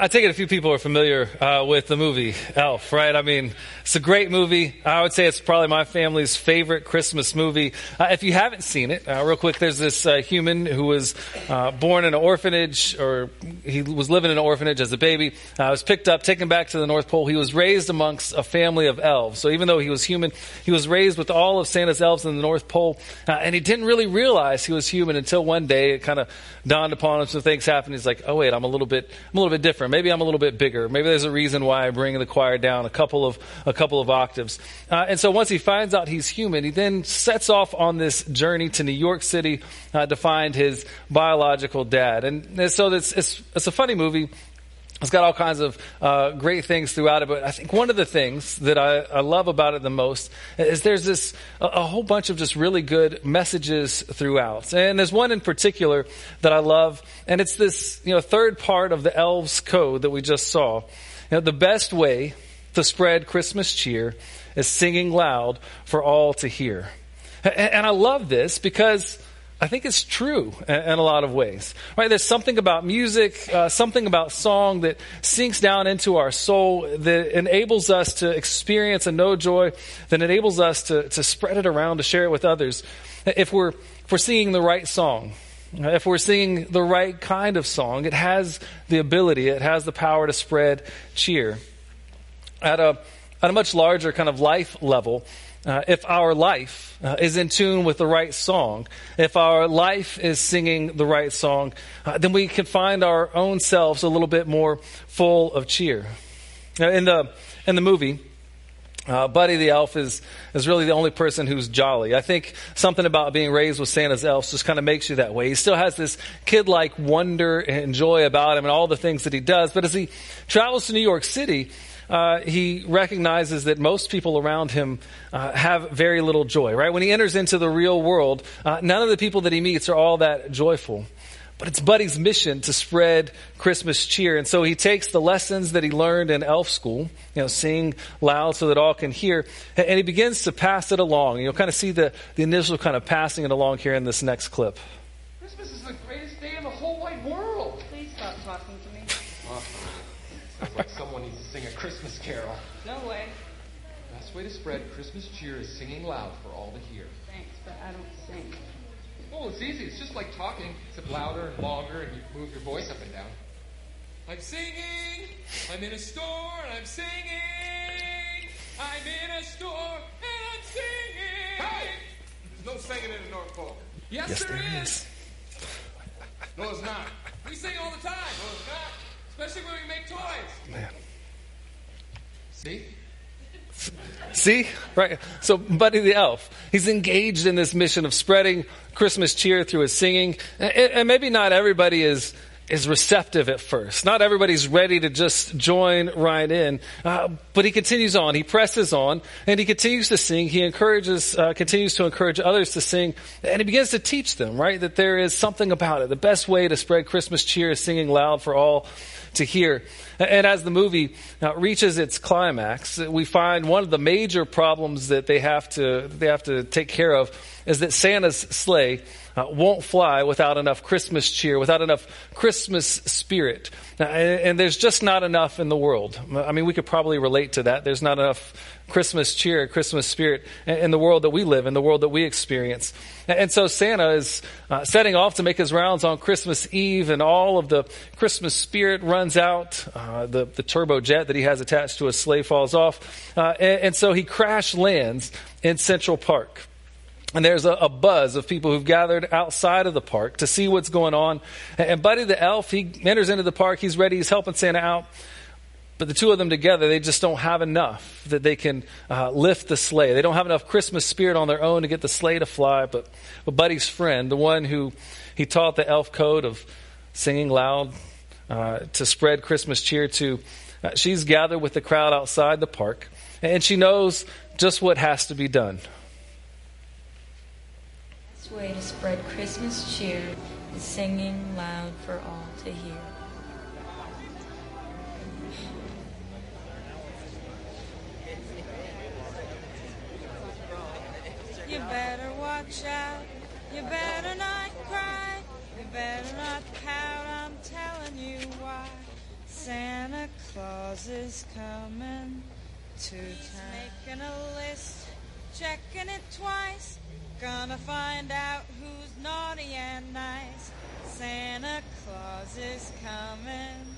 I take it a few people are familiar uh, with the movie Elf, right? I mean, it's a great movie. I would say it's probably my family's favorite Christmas movie. Uh, if you haven't seen it, uh, real quick, there's this uh, human who was uh, born in an orphanage, or he was living in an orphanage as a baby. Uh, was picked up, taken back to the North Pole. He was raised amongst a family of elves. So even though he was human, he was raised with all of Santa's elves in the North Pole, and he didn't really realize he was human until one day it kind of dawned upon him. Some things happened. He's like, "Oh wait, I'm a little bit, I'm a little bit different. Maybe I'm a little bit bigger. Maybe there's a reason why I bring the choir down a couple of a couple of octaves. Uh, and so once he finds out he's human, he then sets off on this journey to New York City uh, to find his biological dad. And, and so it's, it's it's a funny movie. It's got all kinds of uh, great things throughout it, but I think one of the things that I, I love about it the most is there's this a, a, whole bunch of just really good messages throughout, and there's one in particular that I love, and it's this you know third part of the elves code that we just saw. You know, the best way to spread Christmas cheer is singing loud for all to hear, and, I love this because I think it's true in a lot of ways. Right? There's something about music, uh, something about song that sinks down into our soul that enables us to experience and know joy, that enables us to, to spread it around, to share it with others. If we're, if we're singing the right song, if we're singing the right kind of song, it has the ability, it has the power to spread cheer. At a, at a much larger kind of life level, uh, if our life uh, is in tune with the right song, if our life is singing the right song, uh, then we can find our own selves a little bit more full of cheer. Now, in the in the movie, uh, Buddy the elf is is really the only person who's jolly. I think something about being raised with Santa's elves just kind of makes you that way. He still has this kid like wonder and joy about him and all the things that he does. But as he travels to New York City, uh, he recognizes that most people around him uh, have very little joy, right? When he enters into the real world, uh, none of the people that he meets are all that joyful. But it's Buddy's mission to spread Christmas cheer. And so he takes the lessons that he learned in elf school, you know, sing loud so that all can hear, and he begins to pass it along. You'll kind of see the, the initial kind of passing it along here in this next clip. Christmas is the greatest day in the whole wide world. Please stop talking to me. sounds like someone needs to sing a Christmas carol. No way. The best way to spread Christmas cheer is singing loud for all to hear. Thanks, but I don't sing. Oh, it's easy. It's just like talking, except louder and longer, and you move your voice up and down. I'm singing. I'm in a store and I'm singing. I'm in a store and I'm singing. Hey! There's no singing in the North Pole. Yes, Yes, there there is. is. No, it's not. We sing all the time. No, it's not. Especially when we make toys. Man. See? See? Right. So Buddy the Elf, he's engaged in this mission of spreading Christmas cheer through his singing. And, and maybe not everybody is is receptive at first. Not everybody's ready to just join right in. Uh, but he continues on. He presses on and he continues to sing. He encourages, uh, continues to encourage others to sing and he begins to teach them, right? That there is something about it. The best way to spread Christmas cheer is singing loud for all to hear. And as the movie uh, reaches its climax, we find one of the major problems that they have to, they have to take care of is that Santa's sleigh uh, won't fly without enough Christmas cheer, without enough Christmas spirit. Uh, and, and there's just not enough in the world. I mean, we could probably relate to that. There's not enough Christmas cheer, Christmas spirit in, the world that we live, in the world that we experience. And, and so Santa is uh, setting off to make his rounds on Christmas Eve, and all of the Christmas spirit runs out. Uh, the, the turbojet that he has attached to his sleigh falls off. Uh, and, and so he crash lands in Central Park. And there's a, a, buzz of people who've gathered outside of the park to see what's going on. And Buddy the elf, he enters into the park. He's ready. He's helping Santa out. But the two of them together, they just don't have enough that they can uh, lift the sleigh. They don't have enough Christmas spirit on their own to get the sleigh to fly. But, but Buddy's friend, the one who he taught the elf code of singing loud uh, to spread Christmas cheer to, uh, she's gathered with the crowd outside the park. And she knows just what has to be done. best way to spread Christmas cheer is singing loud for all to hear. You better watch out. You better not cry. You better not pout. I'm telling you why. Santa Claus is coming to town. Making a list, checking it twice. Gonna find out who's naughty and nice. Santa Claus is coming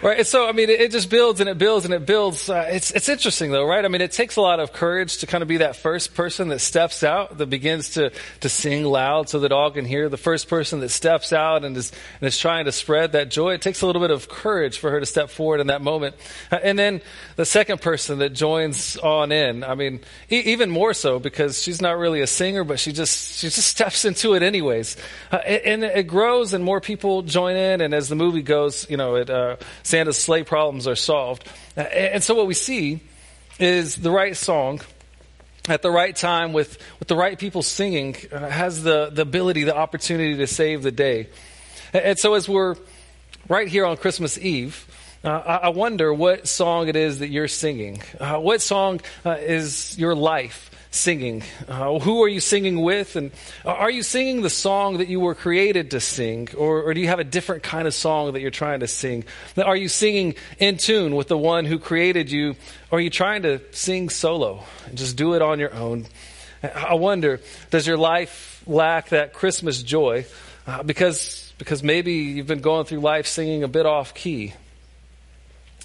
Right. So, I mean, it, it just builds and it builds and it builds. Uh, it's, it's interesting though, right? I mean, it takes a lot of courage to kind of be that first person that steps out, that begins to, to sing loud so that all can hear. The first person that steps out and is, and is trying to spread that joy. It takes a little bit of courage for her to step forward in that moment. Uh, and then the second person that joins on in. I mean, e- even more so because she's not really a singer, but she just, she just steps into it anyways. Uh, and, and it grows and more people join in. And as the movie goes, you know, it, uh, Santa's sleigh problems are solved. Uh, And so what we see is the right song at the right time with, with the right people singing uh, has the, the ability, the opportunity to save the day. And- so as we're right here on Christmas Eve, uh, I I wonder what song it is that you're singing. Uh, what song uh, is your life singing? Uh, who are you singing with? And are you singing the song that you were created to sing? Or, or do you have a different kind of song that you're trying to sing? Are you singing in tune with the one who created you? Or are you trying to sing solo and just do it on your own? I wonder, does your life lack that Christmas joy? Uh, because, because maybe you've been going through life singing a bit off key.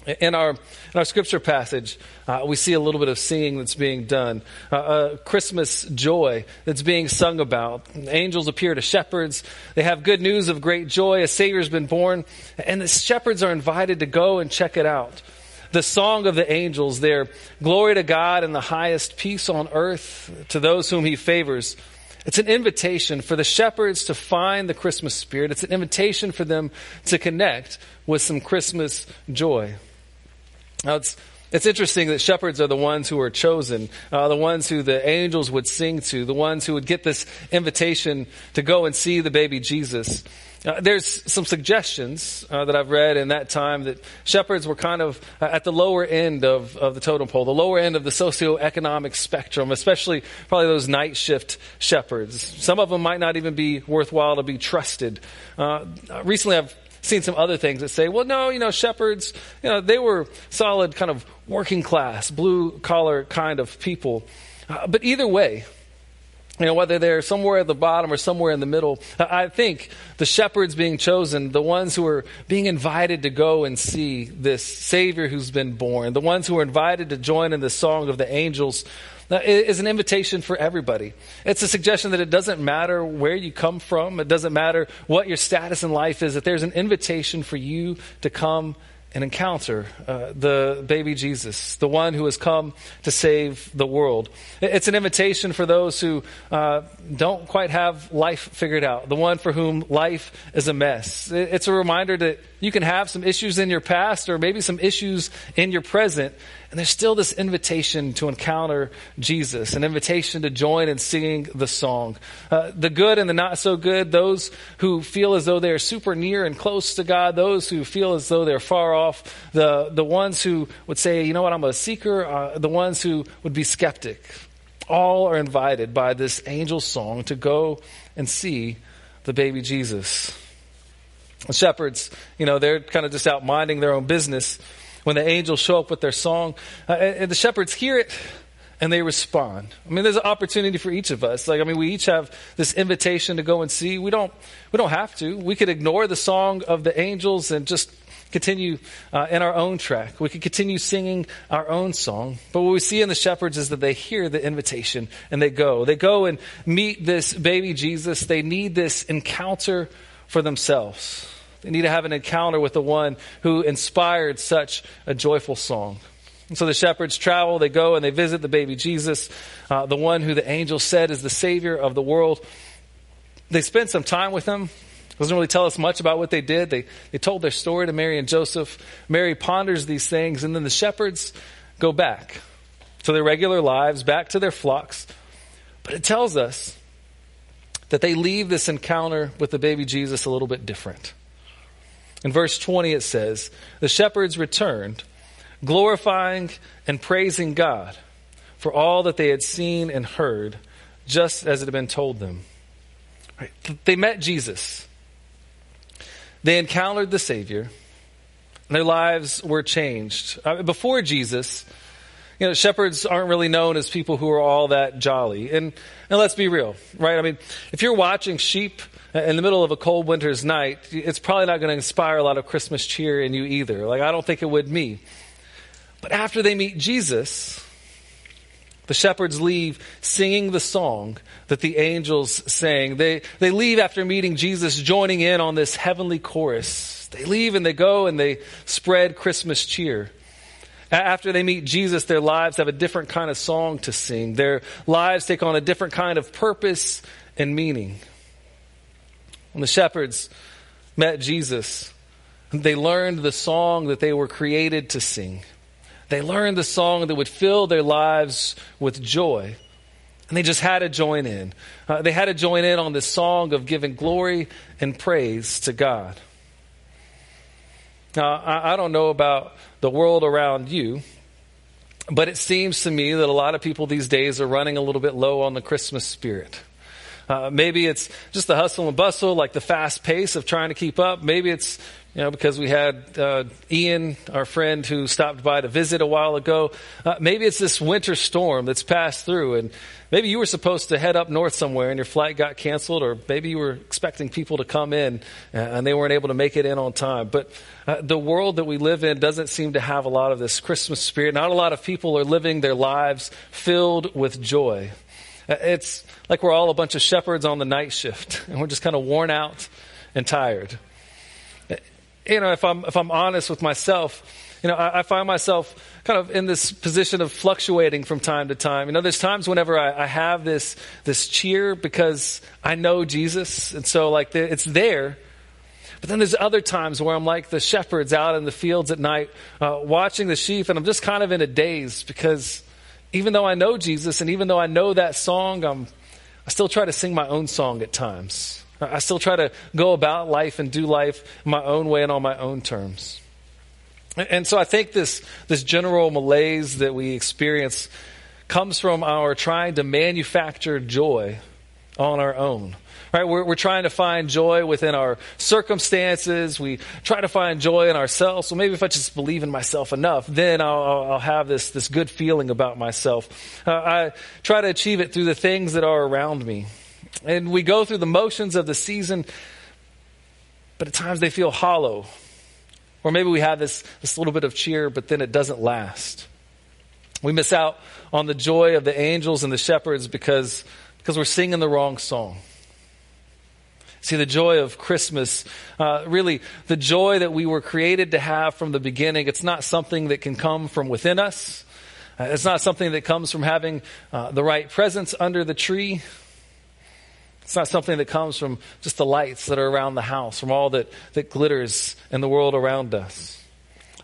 In our, in our scripture passage, uh, we see a little bit of singing that's being done. Uh, Christmas joy that's being sung about. Angels appear to shepherds. They have good news of great joy. A Savior's been born. And the shepherds are invited to go and check it out. The song of the angels there glory to God in the highest, peace on earth to those whom He favors. It's an invitation for the shepherds to find the Christmas spirit. It's an invitation for them to connect with some Christmas joy. Now, it's, it's interesting that shepherds are the ones who are chosen, uh, the ones who the angels would sing to, the ones who would get this invitation to go and see the baby Jesus. Uh, there's some suggestions uh, that I've read in that time that shepherds were kind of uh, at the lower end of, of the totem pole, the lower end of the socioeconomic spectrum, especially probably those night shift shepherds. Some of them might not even be worthwhile to be trusted. Uh, recently, I've seen some other things that say, well, no, you know, shepherds, you know, they were solid kind of working class, blue collar kind of people. Uh, but either way, you know, whether they're somewhere at the bottom or somewhere in the middle, I think the shepherds being chosen, the ones who are being invited to go and see this Savior who's been born, the ones who are invited to join in the song of the angels, is an invitation for everybody. It's a suggestion that it doesn't matter where you come from, it doesn't matter what your status in life is, that there's an invitation for you to come and encounter uh, the baby Jesus, the one who has come to save the world. It's an invitation for those who uh, don't quite have life figured out, the one for whom life is a mess. It's a reminder that you can have some issues in your past or maybe some issues in your present, and there's still this invitation to encounter Jesus, an invitation to join in singing the song. Uh, the good and the not so good, those who feel as though they are super near and close to God, those who feel as though they're far off, the, the ones who would say, you know what, I'm a seeker, uh, the ones who would be skeptic. All are invited by this angel song to go and see the baby Jesus. The shepherds, you know, they're kind of just out minding their own business when the angels show up with their song. Uh, and the shepherds hear it and they respond. I mean, there's an opportunity for each of us. Like, I mean, we each have this invitation to go and see. We don't, we don't have to. We could ignore the song of the angels and just continue uh, in our own track. We could continue singing our own song. But what we see in the shepherds is that they hear the invitation and they go. They go and meet this baby Jesus. They need this encounter for themselves. They need to have an encounter with the one who inspired such a joyful song. And so the shepherds travel, they go and they visit the baby Jesus, uh, the one who the angel said is the Savior of the world. They spend some time with him. Doesn't really tell us much about what they did. They, they told their story to Mary and Joseph. Mary ponders these things, and then the shepherds go back to their regular lives, back to their flocks. But it tells us that they leave this encounter with the baby Jesus a little bit different. In verse 20, it says, The shepherds returned, glorifying and praising God for all that they had seen and heard, just as it had been told them. Right. They met Jesus. They encountered the Savior. And their lives were changed. Uh, before Jesus, you know, shepherds aren't really known as people who are all that jolly. And, and let's be real, right? I mean, if you're watching sheep in the middle of a cold winter's night, it's probably not going to inspire a lot of Christmas cheer in you either. Like, I don't think it would me. But after they meet Jesus, the shepherds leave singing the song that the angels sang. They, they leave after meeting Jesus, joining in on this heavenly chorus. They leave and they go and they spread Christmas cheer. After they meet Jesus, their lives have a different kind of song to sing. Their lives take on a different kind of purpose and meaning. When the shepherds met Jesus, they learned the song that they were created to sing. They learned the song that would fill their lives with joy. And they just had to join in. Uh, they had to join in on this song of giving glory and praise to God. Now, I, I don't know about the world around you, but it seems to me that a lot of people these days are running a little bit low on the Christmas spirit. Uh, maybe it's just the hustle and bustle, like the fast pace of trying to keep up. Maybe it's you know, because we had uh, Ian, our friend, who stopped by to visit a while ago. Uh, maybe it's this winter storm that's passed through, and maybe you were supposed to head up north somewhere and your flight got canceled, or maybe you were expecting people to come in uh, and they weren't able to make it in on time. But uh, the world that we live in doesn't seem to have a lot of this Christmas spirit. Not a lot of people are living their lives filled with joy. Uh, it's like we're all a bunch of shepherds on the night shift, and we're just kind of worn out and tired you know, if I'm, if I'm honest with myself, you know, I, I, find myself kind of in this position of fluctuating from time to time. You know, there's times whenever I, I have this, this cheer because I know Jesus. And so like the, it's there. But then there's other times where I'm like the shepherds out in the fields at night, uh, watching the sheep and I'm just kind of in a daze because even though I know Jesus and even though I know that song, I'm, I still try to sing my own song at times. I still try to go about life and do life my own way and on my own terms. And so I think this, this general malaise that we experience comes from our trying to manufacture joy on our own. Right? We're, we're trying to find joy within our circumstances. We try to find joy in ourselves. So maybe if I just believe in myself enough, then I'll, I'll have this, this good feeling about myself. Uh, I try to achieve it through the things that are around me and we go through the motions of the season, but at times they feel hollow. Or maybe we have this, this little bit of cheer, but then it doesn't last. We miss out on the joy of the angels and the shepherds because, because we're singing the wrong song. See, the joy of Christmas, uh, really, the joy that we were created to have from the beginning, it's not something that can come from within us. Uh, it's not something that comes from having uh, the right presents under the tree. It's not something that comes from just the lights that are around the house, from all that, that glitters in the world around us.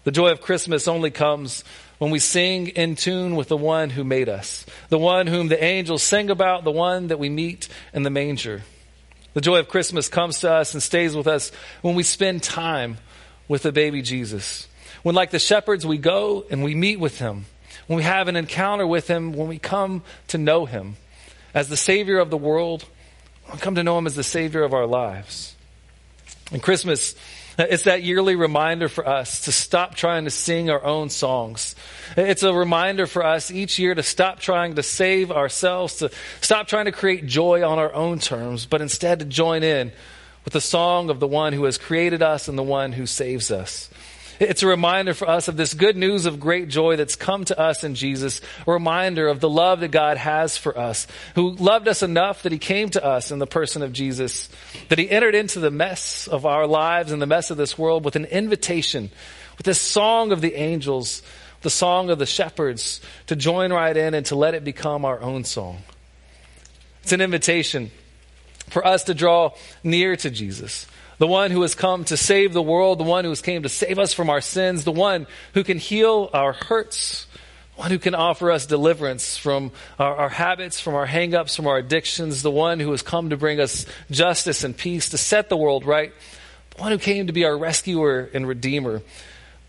The joy of Christmas only comes when we sing in tune with the one who made us, the one whom the angels sing about, the one that we meet in the manger. The joy of Christmas comes to us and stays with us when we spend time with the baby Jesus. When, like the shepherds, we go and we meet with him. When we have an encounter with him, when we come to know him as the Savior of the world we come to know Him as the Savior of our lives. And Christmas, it's that yearly reminder for us to stop trying to sing our own songs. It's a reminder for us each year to stop trying to save ourselves, to stop trying to create joy on our own terms, but instead to join in with the song of the one who has created us and the one who saves us. It's a reminder for us of this good news of great joy that's come to us in Jesus, a reminder of the love that God has for us, who loved us enough that he came to us in the person of Jesus, that he entered into the mess of our lives and the mess of this world with an invitation, with this song of the angels, the song of the shepherds, to join right in and to let it become our own song. It's an invitation for us to draw near to Jesus the one who has come to save the world, the one who has came to save us from our sins, the one who can heal our hurts, one who can offer us deliverance from our, our habits, from our hangups, from our addictions, the one who has come to bring us justice and peace, to set the world right, the one who came to be our rescuer and redeemer,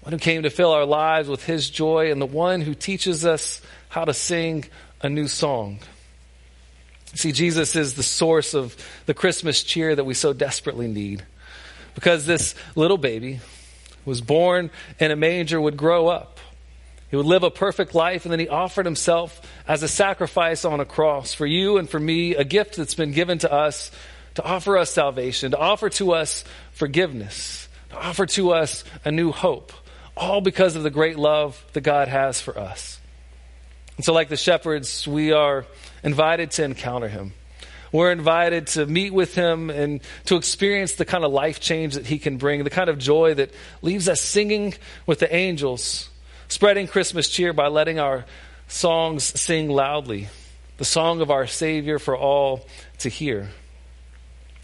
one who came to fill our lives with his joy, and the one who teaches us how to sing a new song. See, Jesus is the source of the Christmas cheer that we so desperately need. Because this little baby was born in a manger would grow up. He would live a perfect life, and then he offered himself as a sacrifice on a cross for you and for me, a gift that's been given to us to offer us salvation, to offer to us forgiveness, to offer to us a new hope, all because of the great love that God has for us. And so, like the shepherds, we are invited to encounter him. We're invited to meet with him and to experience the kind of life change that he can bring, the kind of joy that leaves us singing with the angels, spreading Christmas cheer by letting our songs sing loudly, the song of our Savior for all to hear.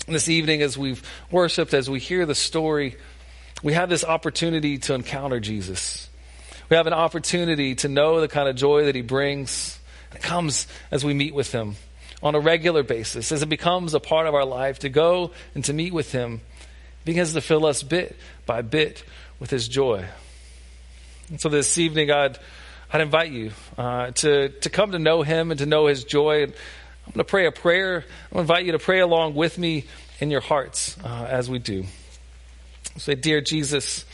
This evening, as we've worshiped, as we hear the story, we have this opportunity to encounter Jesus. We have an opportunity to know the kind of joy that he brings. It comes as we meet with him on a regular basis, as it becomes a part of our life to go and to meet with him, begins to fill us bit by bit with his joy. And so this evening, I'd, I'd invite you uh, to, to come to know him and to know his joy. I'm going to pray a prayer. I'm invite you to pray along with me in your hearts uh, as we do. Say, Dear Jesus,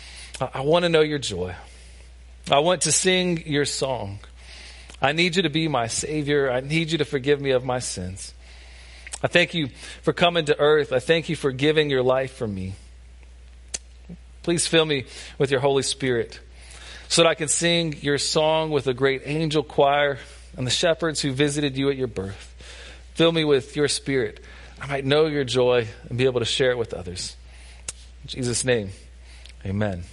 I want to know your joy. I want to sing your song. I need you to be my Savior. I need you to forgive me of my sins. I thank you for coming to earth. I thank you for giving your life for me. Please fill me with your Holy Spirit so that I can sing your song with a great angel choir and the shepherds who visited you at your birth. Fill me with your spirit. I might know your joy and be able to share it with others. In Jesus' name, amen.